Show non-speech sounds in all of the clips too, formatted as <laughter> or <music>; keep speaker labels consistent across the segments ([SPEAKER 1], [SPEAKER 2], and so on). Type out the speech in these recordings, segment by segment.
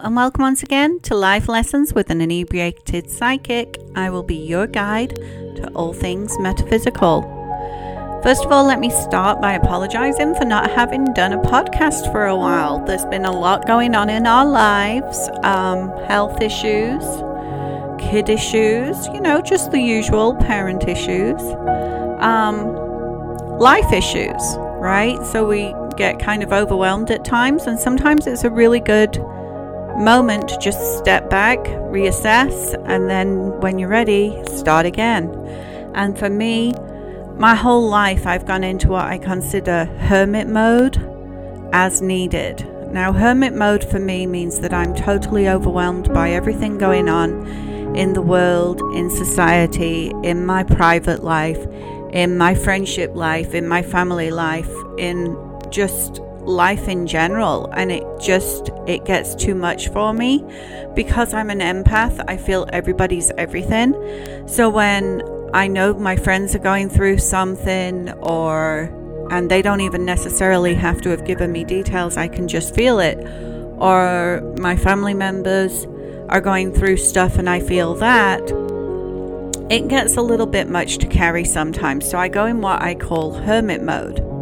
[SPEAKER 1] And welcome once again to Life Lessons with an Inebriated Psychic. I will be your guide to all things metaphysical. First of all, let me start by apologizing for not having done a podcast for a while. There's been a lot going on in our lives um, health issues, kid issues, you know, just the usual parent issues, um, life issues, right? So we get kind of overwhelmed at times, and sometimes it's a really good moment just step back, reassess, and then when you're ready, start again. And for me, my whole life I've gone into what I consider hermit mode as needed. Now, hermit mode for me means that I'm totally overwhelmed by everything going on in the world, in society, in my private life, in my friendship life, in my family life, in just life in general and it just it gets too much for me. Because I'm an empath I feel everybody's everything. So when I know my friends are going through something or and they don't even necessarily have to have given me details I can just feel it. Or my family members are going through stuff and I feel that it gets a little bit much to carry sometimes. So I go in what I call hermit mode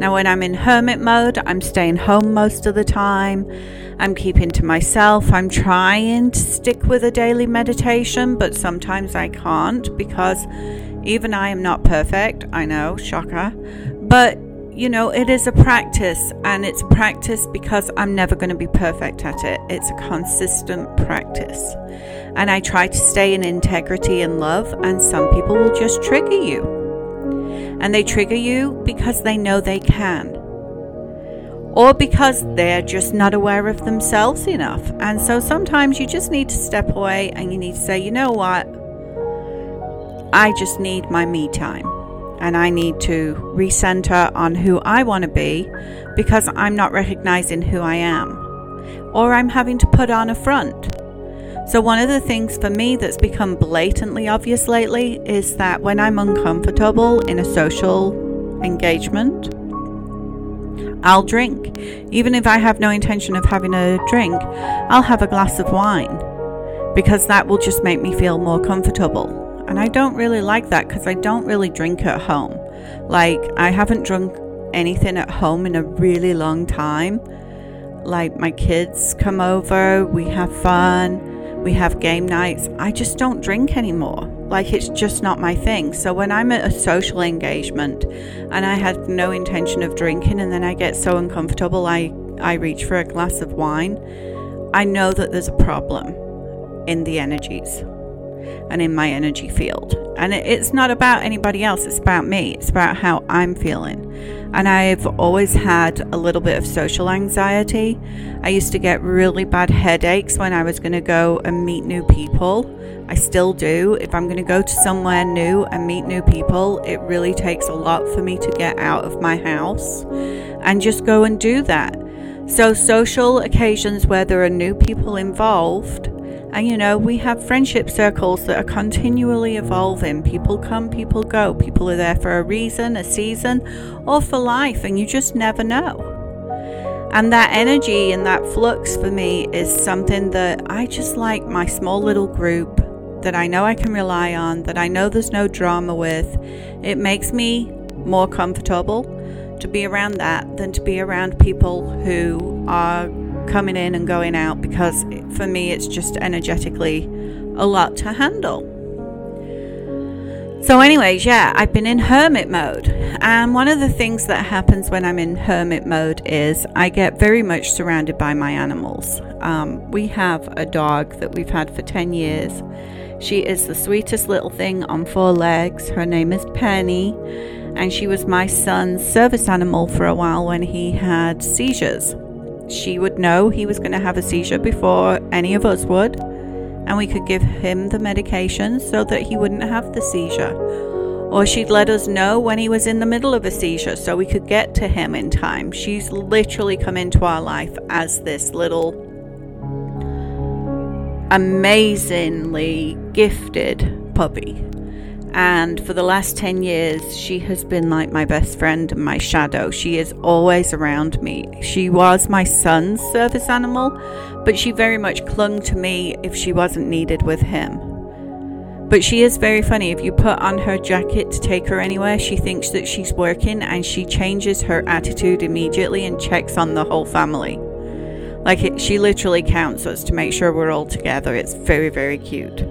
[SPEAKER 1] now, when I'm in hermit mode, I'm staying home most of the time. I'm keeping to myself. I'm trying to stick with a daily meditation, but sometimes I can't because even I am not perfect. I know, shocker. But, you know, it is a practice, and it's a practice because I'm never going to be perfect at it. It's a consistent practice. And I try to stay in integrity and love, and some people will just trigger you and they trigger you because they know they can. Or because they're just not aware of themselves enough. And so sometimes you just need to step away and you need to say, you know what? I just need my me time. And I need to recenter on who I want to be because I'm not recognizing who I am. Or I'm having to put on a front so, one of the things for me that's become blatantly obvious lately is that when I'm uncomfortable in a social engagement, I'll drink. Even if I have no intention of having a drink, I'll have a glass of wine because that will just make me feel more comfortable. And I don't really like that because I don't really drink at home. Like, I haven't drunk anything at home in a really long time. Like, my kids come over, we have fun we have game nights. I just don't drink anymore. Like it's just not my thing. So when I'm at a social engagement and I have no intention of drinking and then I get so uncomfortable I I reach for a glass of wine, I know that there's a problem in the energies and in my energy field. And it's not about anybody else, it's about me. It's about how I'm feeling. And I've always had a little bit of social anxiety. I used to get really bad headaches when I was going to go and meet new people. I still do. If I'm going to go to somewhere new and meet new people, it really takes a lot for me to get out of my house and just go and do that. So, social occasions where there are new people involved and you know, we have friendship circles that are continually evolving. People come, people go. People are there for a reason, a season, or for life, and you just never know. And that energy and that flux for me is something that I just like my small little group that I know I can rely on, that I know there's no drama with. It makes me more comfortable to be around that than to be around people who are coming in and going out because for me it's just energetically a lot to handle. So, anyways, yeah, I've been in hermit mode. And one of the things that happens when I'm in hermit mode is I get very much surrounded by my animals. Um, we have a dog that we've had for 10 years. She is the sweetest little thing on four legs. Her name is Penny. And she was my son's service animal for a while when he had seizures she would know he was going to have a seizure before any of us would, and we could give him the medication so that he wouldn't have the seizure. Or she'd let us know when he was in the middle of a seizure so we could get to him in time. She's literally come into our life as this little amazingly gifted puppy. And for the last 10 years, she has been like my best friend and my shadow. She is always around me. She was my son's service animal, but she very much clung to me if she wasn't needed with him. But she is very funny. If you put on her jacket to take her anywhere, she thinks that she's working and she changes her attitude immediately and checks on the whole family. Like it, she literally counts us to make sure we're all together. It's very, very cute.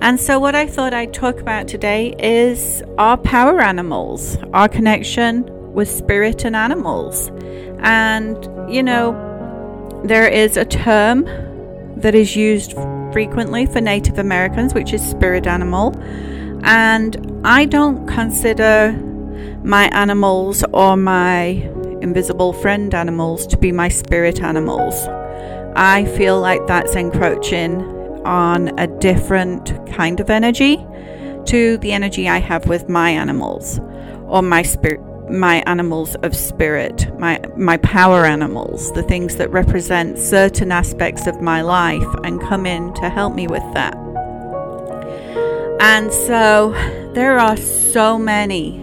[SPEAKER 1] And so, what I thought I'd talk about today is our power animals, our connection with spirit and animals. And, you know, there is a term that is used frequently for Native Americans, which is spirit animal. And I don't consider my animals or my invisible friend animals to be my spirit animals. I feel like that's encroaching on a different kind of energy to the energy I have with my animals or my spirit my animals of spirit, my my power animals, the things that represent certain aspects of my life and come in to help me with that. And so there are so many,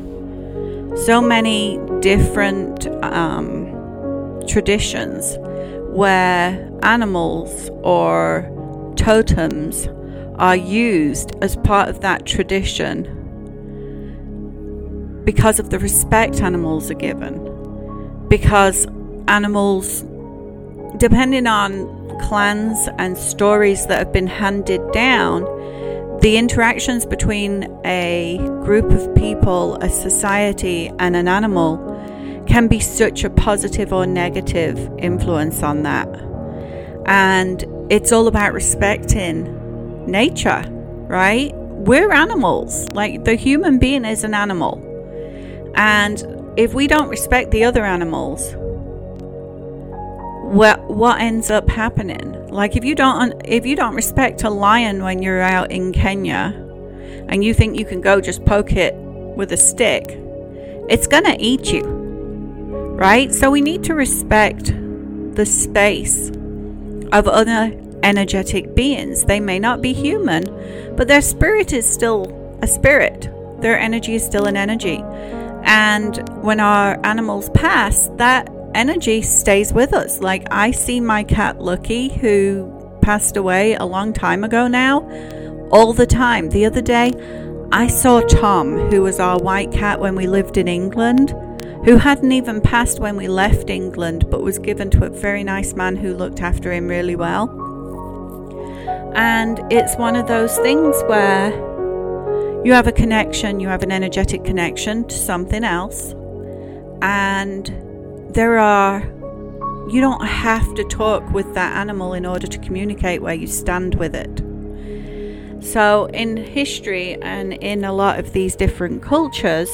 [SPEAKER 1] so many different um, traditions where animals or totems are used as part of that tradition because of the respect animals are given. Because animals, depending on clans and stories that have been handed down, the interactions between a group of people, a society, and an animal can be such a positive or negative influence on that. And it's all about respecting nature, right? We're animals. Like the human being is an animal. And if we don't respect the other animals, what what ends up happening? Like if you don't if you don't respect a lion when you're out in Kenya and you think you can go just poke it with a stick, it's going to eat you. Right? So we need to respect the space of other energetic beings. They may not be human, but their spirit is still a spirit. Their energy is still an energy. And when our animals pass, that energy stays with us. Like I see my cat Lucky, who passed away a long time ago now, all the time. The other day, I saw Tom, who was our white cat when we lived in England who hadn't even passed when we left England but was given to a very nice man who looked after him really well. And it's one of those things where you have a connection, you have an energetic connection to something else, and there are, you don't have to talk with that animal in order to communicate where you stand with it. So, in history and in a lot of these different cultures,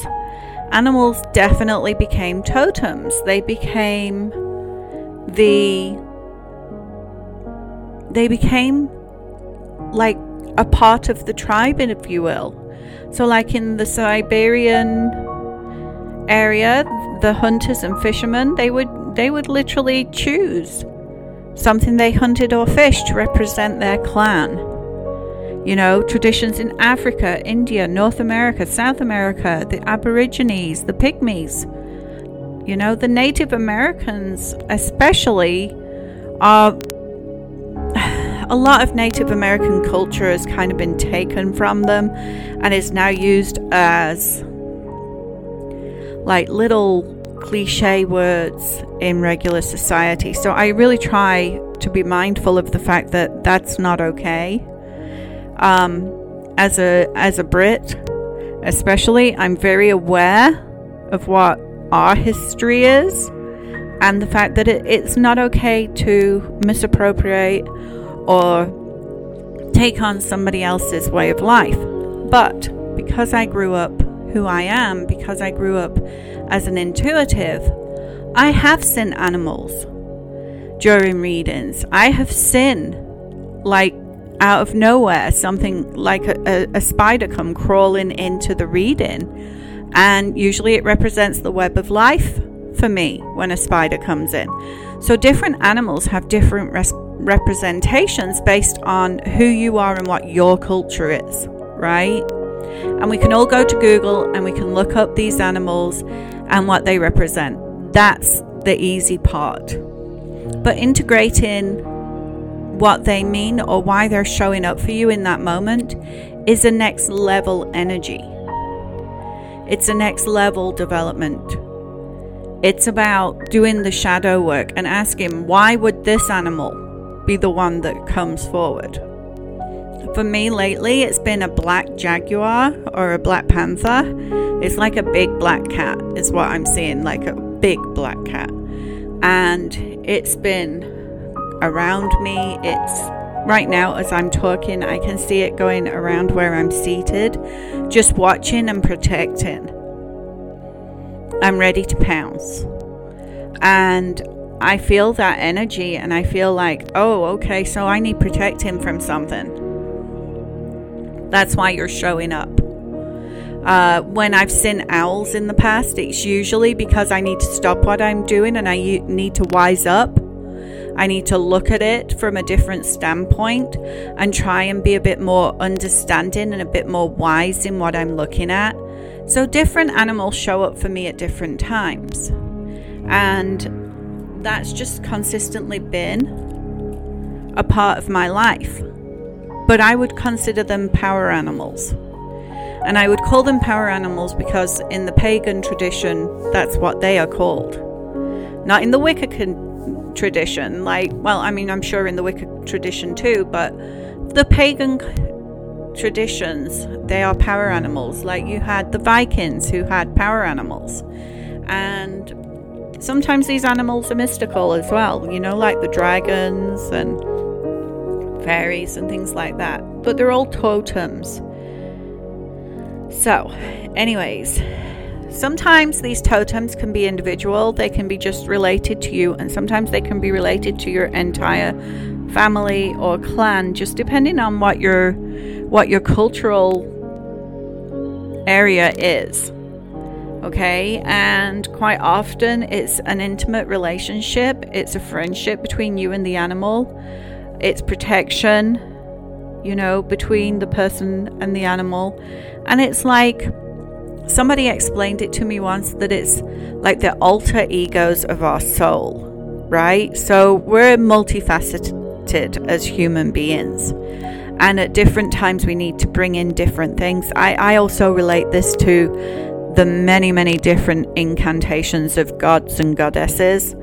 [SPEAKER 1] animals definitely became totems. They became the they became like a part of the tribe if you will. So like in the Siberian area, the hunters and fishermen, they would they would literally choose something they hunted or fished to represent their clan. You know, traditions in Africa, India, North America, South America, the Aborigines, the Pygmies. You know, the Native Americans, especially, are. <sighs> A lot of Native American culture has kind of been taken from them and is now used as like little cliche words in regular society. So I really try to be mindful of the fact that that's not okay um, as a as a Brit, especially, I'm very aware of what our history is, and the fact that it, it's not okay to misappropriate or take on somebody else's way of life. But because I grew up who I am, because I grew up as an intuitive, I have seen animals during readings. I have seen like out of nowhere, something like a, a, a spider come crawling into the reading. And usually it represents the web of life for me when a spider comes in. So different animals have different res- representations based on who you are and what your culture is, right? And we can all go to Google and we can look up these animals and what they represent. That's the easy part. But integrating what they mean or why they're showing up for you in that moment is a next level energy. It's a next level development. It's about doing the shadow work and asking why would this animal be the one that comes forward? For me lately, it's been a black jaguar or a black panther. It's like a big black cat, is what I'm seeing, like a big black cat. And it's been around me. It's right now, as I'm talking, I can see it going around where I'm seated, just watching and protecting. I'm ready to pounce. And I feel that energy, and I feel like, oh, okay, so I need protect him from something. That's why you're showing up. Uh, when I've seen owls in the past, it's usually because I need to stop what I'm doing and I need to wise up. I need to look at it from a different standpoint and try and be a bit more understanding and a bit more wise in what I'm looking at. So, different animals show up for me at different times. And that's just consistently been a part of my life but I would consider them power animals. And I would call them power animals because in the pagan tradition, that's what they are called. Not in the Wiccan tradition, like, well, I mean, I'm sure in the Wicca tradition too, but the pagan traditions, they are power animals. Like you had the Vikings who had power animals. And sometimes these animals are mystical as well, you know, like the dragons and fairies and things like that. But they're all totems. So, anyways, sometimes these totems can be individual, they can be just related to you, and sometimes they can be related to your entire family or clan, just depending on what your what your cultural area is. Okay, and quite often it's an intimate relationship, it's a friendship between you and the animal it's protection, you know, between the person and the animal. And it's like somebody explained it to me once that it's like the alter egos of our soul, right? So we're multifaceted as human beings. And at different times, we need to bring in different things. I, I also relate this to the many, many different incantations of gods and goddesses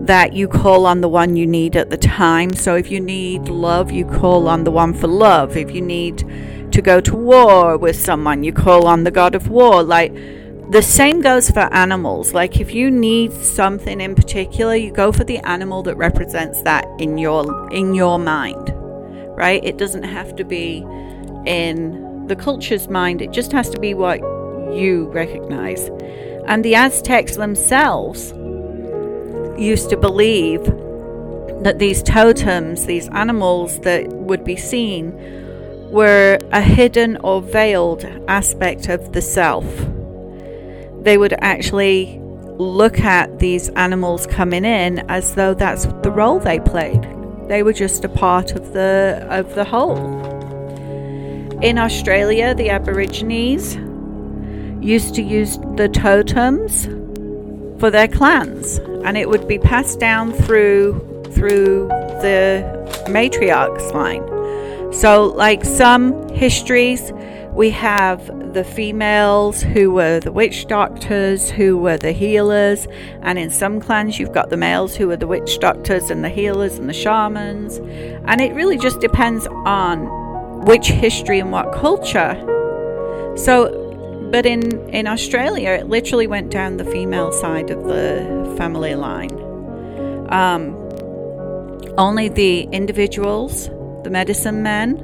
[SPEAKER 1] that you call on the one you need at the time. So if you need love, you call on the one for love. If you need to go to war with someone, you call on the god of war. Like the same goes for animals. Like if you need something in particular, you go for the animal that represents that in your in your mind. Right? It doesn't have to be in the culture's mind. It just has to be what you recognize. And the Aztecs themselves used to believe that these totems, these animals that would be seen, were a hidden or veiled aspect of the self. They would actually look at these animals coming in as though that's the role they played. They were just a part of the of the whole. In Australia, the Aborigines used to use the totems for their clans, and it would be passed down through through the matriarch's line. So, like some histories, we have the females who were the witch doctors, who were the healers, and in some clans, you've got the males who are the witch doctors and the healers and the shamans. And it really just depends on which history and what culture. So, but in, in Australia, it literally went down the female side of the family line. Um, only the individuals, the medicine men,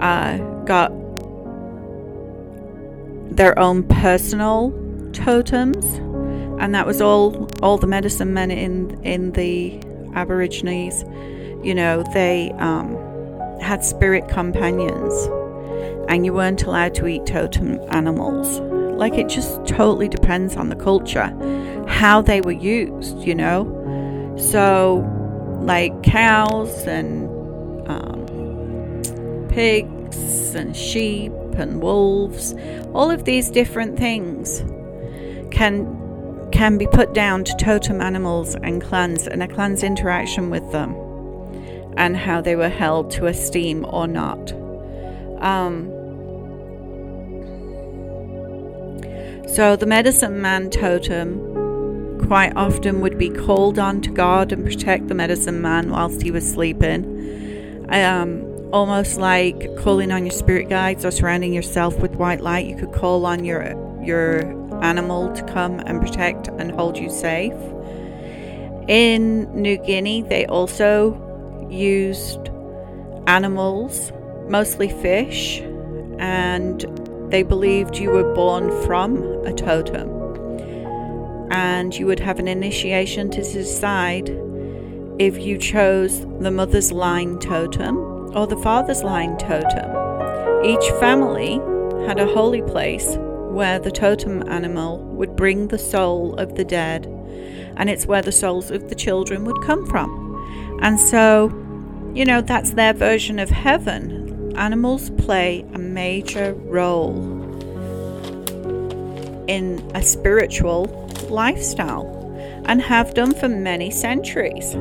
[SPEAKER 1] uh, got their own personal totems, and that was all. All the medicine men in in the Aborigines, you know, they um, had spirit companions and you weren't allowed to eat totem animals. Like it just totally depends on the culture, how they were used, you know? So, like cows and um, pig, goats and sheep and wolves, all of these different things can can be put down to totem animals and clans and a clan's interaction with them and how they were held to esteem or not. Um, so the medicine man totem quite often would be called on to guard and protect the medicine man whilst he was sleeping. Um, almost like calling on your spirit guides or surrounding yourself with white light. You could call on your your animal to come and protect and hold you safe. In New Guinea, they also used animals, mostly fish, and they believed you were born from a totem. And you would have an initiation to decide if you chose the mother's line totem or the father's line totem. Each family had a holy place where the totem animal would bring the soul of the dead, and it's where the souls of the children would come from. And so, you know, that's their version of heaven. Animals play a major role in a spiritual lifestyle and have done for many centuries.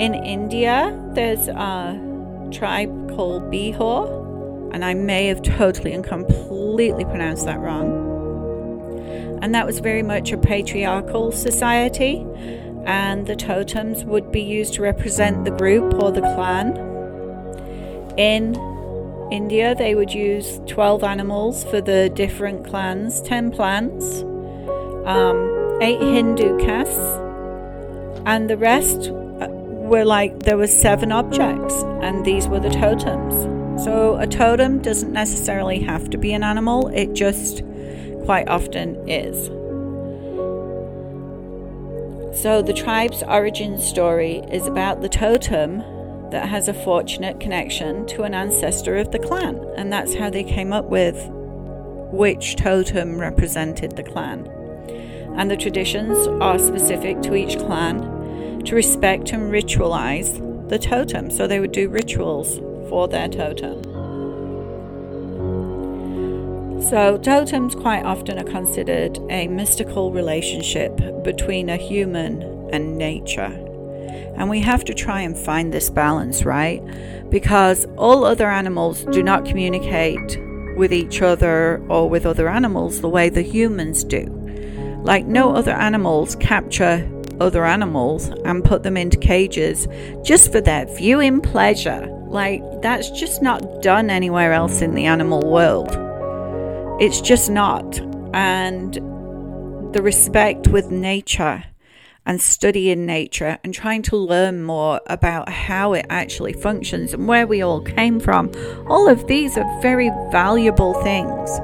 [SPEAKER 1] In India, there's a tribe called Bihor, and I may have totally and completely pronounced that wrong. And that was very much a patriarchal society, and the totems would be used to represent the group or the clan. In India, they would use 12 animals for the different clans, 10 plants, um, 8 Hindu castes, and the rest were like there were seven objects and these were the totems so, a totem doesn't necessarily have to be an animal, it just quite often is. So, the tribe's origin story is about the totem that has a fortunate connection to an ancestor of the clan, and that's how they came up with which totem represented the clan. And the traditions are specific to each clan to respect and ritualize the totem. So, they would do rituals for their totem. So, totems quite often are considered a mystical relationship between a human and nature. And we have to try and find this balance, right? Because all other animals do not communicate with each other or with other animals the way the humans do. Like, no other animals capture other animals and put them into cages just for their viewing pleasure. Like, that's just not done anywhere else in the animal world. It's just not. And the respect with nature and studying nature and trying to learn more about how it actually functions and where we all came from. All of these are very valuable things.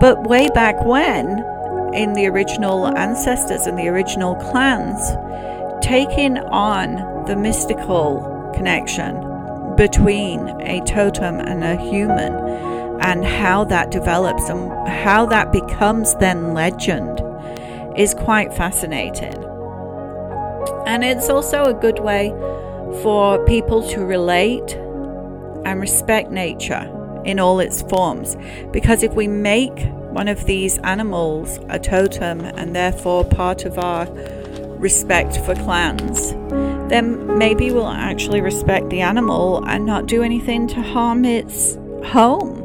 [SPEAKER 1] But way back when, in the original ancestors and the original clans, taking on the mystical connection between a totem and a human and how that develops and how that becomes then legend is quite fascinating. And it's also a good way for people to relate and respect nature in all its forms. Because if we make one of these animals a totem and therefore part of our respect for clans, then maybe we'll actually respect the animal and not do anything to harm its home.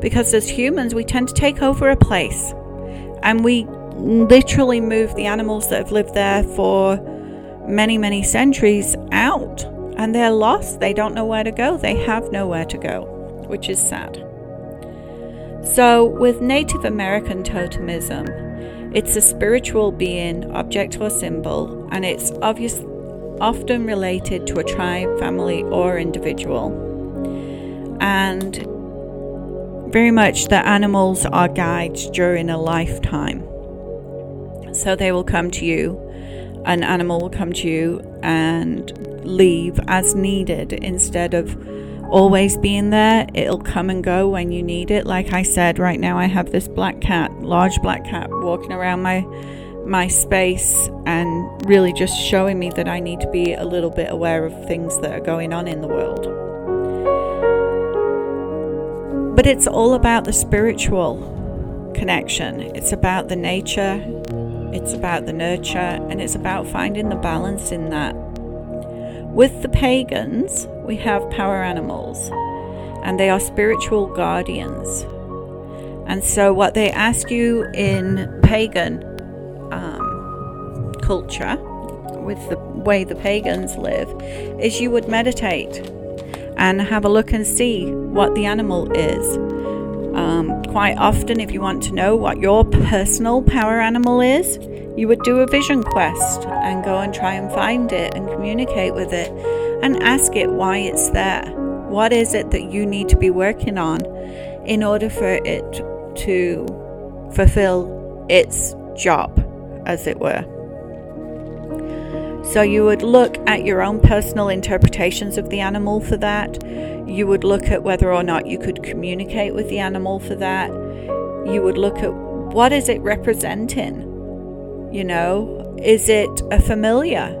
[SPEAKER 1] Because as humans, we tend to take over a place and we literally move the animals that have lived there for many, many centuries out and they're lost. They don't know where to go. They have nowhere to go, which is sad. So, with Native American totemism, it's a spiritual being, object, or symbol, and it's obvious, often related to a tribe, family, or individual. And very much the animals are guides during a lifetime. So they will come to you, an animal will come to you and leave as needed instead of always being there. It'll come and go when you need it. Like I said, right now I have this black cat, large black cat, walking around my my space and really just showing me that I need to be a little bit aware of things that are going on in the world. But it's all about the spiritual connection. It's about the nature, it's about the nurture, and it's about finding the balance in that. With the pagans, we have power animals, and they are spiritual guardians. And so, what they ask you in pagan um, culture, with the way the pagans live, is you would meditate and have a look and see what the animal is um, quite often, if you want to know what your personal power animal is, you would do a vision quest and go and try and find it and communicate with it and ask it why it's there. What is it that you need to be working on in order for it to fulfill its job, as it were? So you would look at your own personal interpretations of the animal for that. You would look at whether or not you could communicate with the animal for that. You would look at what is it representing? You know, is it a familiar?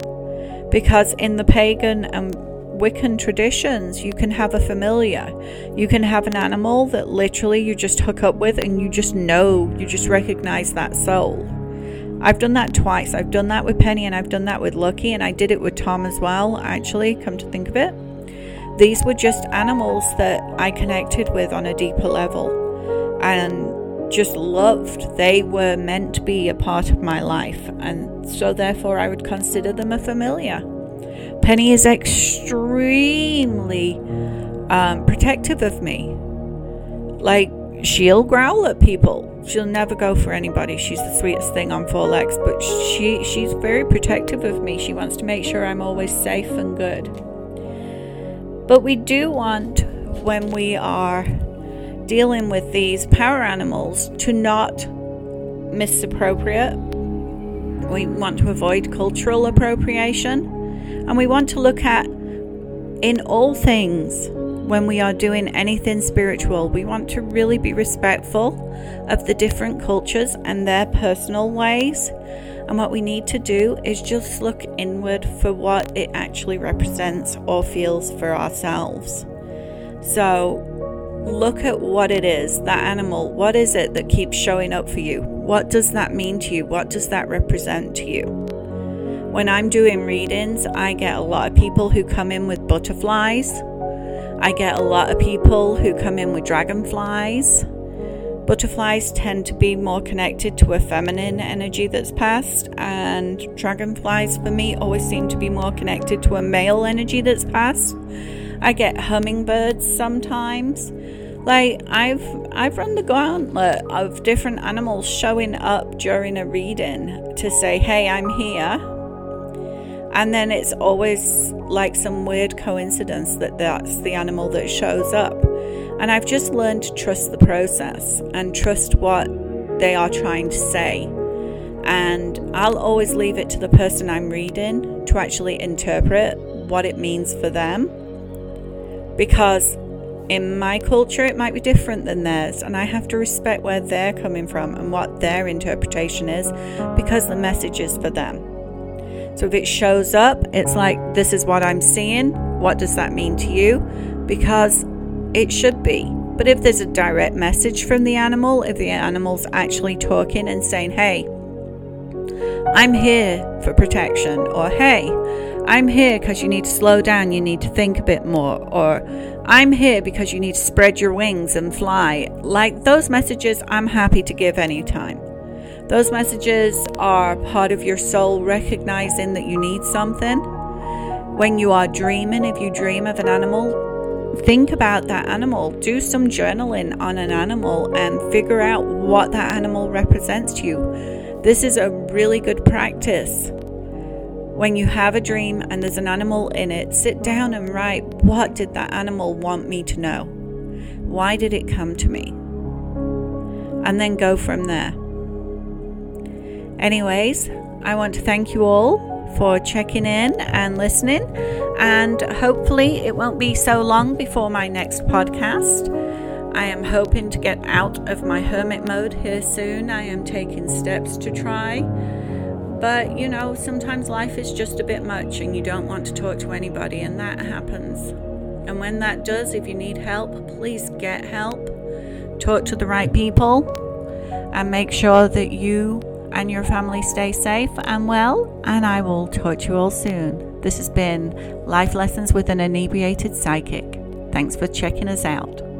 [SPEAKER 1] Because in the pagan and Wiccan traditions, you can have a familiar. You can have an animal that literally you just hook up with and you just know, you just recognize that soul. I've done that twice. I've done that with Penny and I've done that with Lucky, and I did it with Tom as well, actually, come to think of it. These were just animals that I connected with on a deeper level and just loved. They were meant to be a part of my life, and so therefore I would consider them a familiar. Penny is extremely um, protective of me. Like, she'll growl at people she'll never go for anybody. She's the sweetest thing on four legs, but she she's very protective of me. She wants to make sure I'm always safe and good. But we do want when we are dealing with these power animals to not misappropriate. We want to avoid cultural appropriation and we want to look at in all things when we are doing anything spiritual, we want to really be respectful of the different cultures and their personal ways. And what we need to do is just look inward for what it actually represents or feels for ourselves. So, look at what it is that animal, what is it that keeps showing up for you? What does that mean to you? What does that represent to you? When I'm doing readings, I get a lot of people who come in with butterflies I get a lot of people who come in with dragonflies. Butterflies tend to be more connected to a feminine energy that's passed, and dragonflies for me always seem to be more connected to a male energy that's passed. I get hummingbirds sometimes. Like I've I've run the gauntlet of different animals showing up during a reading to say, "Hey, I'm here." And then it's always like some weird coincidence that that's the animal that shows up. And I've just learned to trust the process and trust what they are trying to say. And I'll always leave it to the person I'm reading to actually interpret what it means for them. Because in my culture, it might be different than theirs, and I have to respect where they're coming from and what their interpretation is because the message is for them. So if it shows up, it's like, this is what I'm seeing. What does that mean to you? Because it should be. But if there's a direct message from the animal, if the animal's actually talking and saying, hey, I'm here for protection, or hey, I'm here because you need to slow down, you need to think a bit more, or I'm here because you need to spread your wings and fly. Like those messages, I'm happy to give anytime. Those messages are part of your soul recognizing that you need something. When you are dreaming, if you dream of an animal, think about that animal. Do some journaling on an animal and figure out what that animal represents to you. This is a really good practice. When you have a dream and there's an animal in it, sit down and write what did that animal want me to know? Why did it come to me? And then go from there. Anyways, I want to thank you all for checking in and listening, and hopefully, it won't be so long before my next podcast. I am hoping to get out of my hermit mode here soon. I am taking steps to try. But you know, sometimes life is just a bit much and you don't want to talk to anybody, and that happens. And when that does, if you need help, please get help talk to the right people, and make sure that you and your family stay safe and well. And I will talk to you all soon. This has been Life Lessons with an Inebriated Psychic. Thanks for checking us out.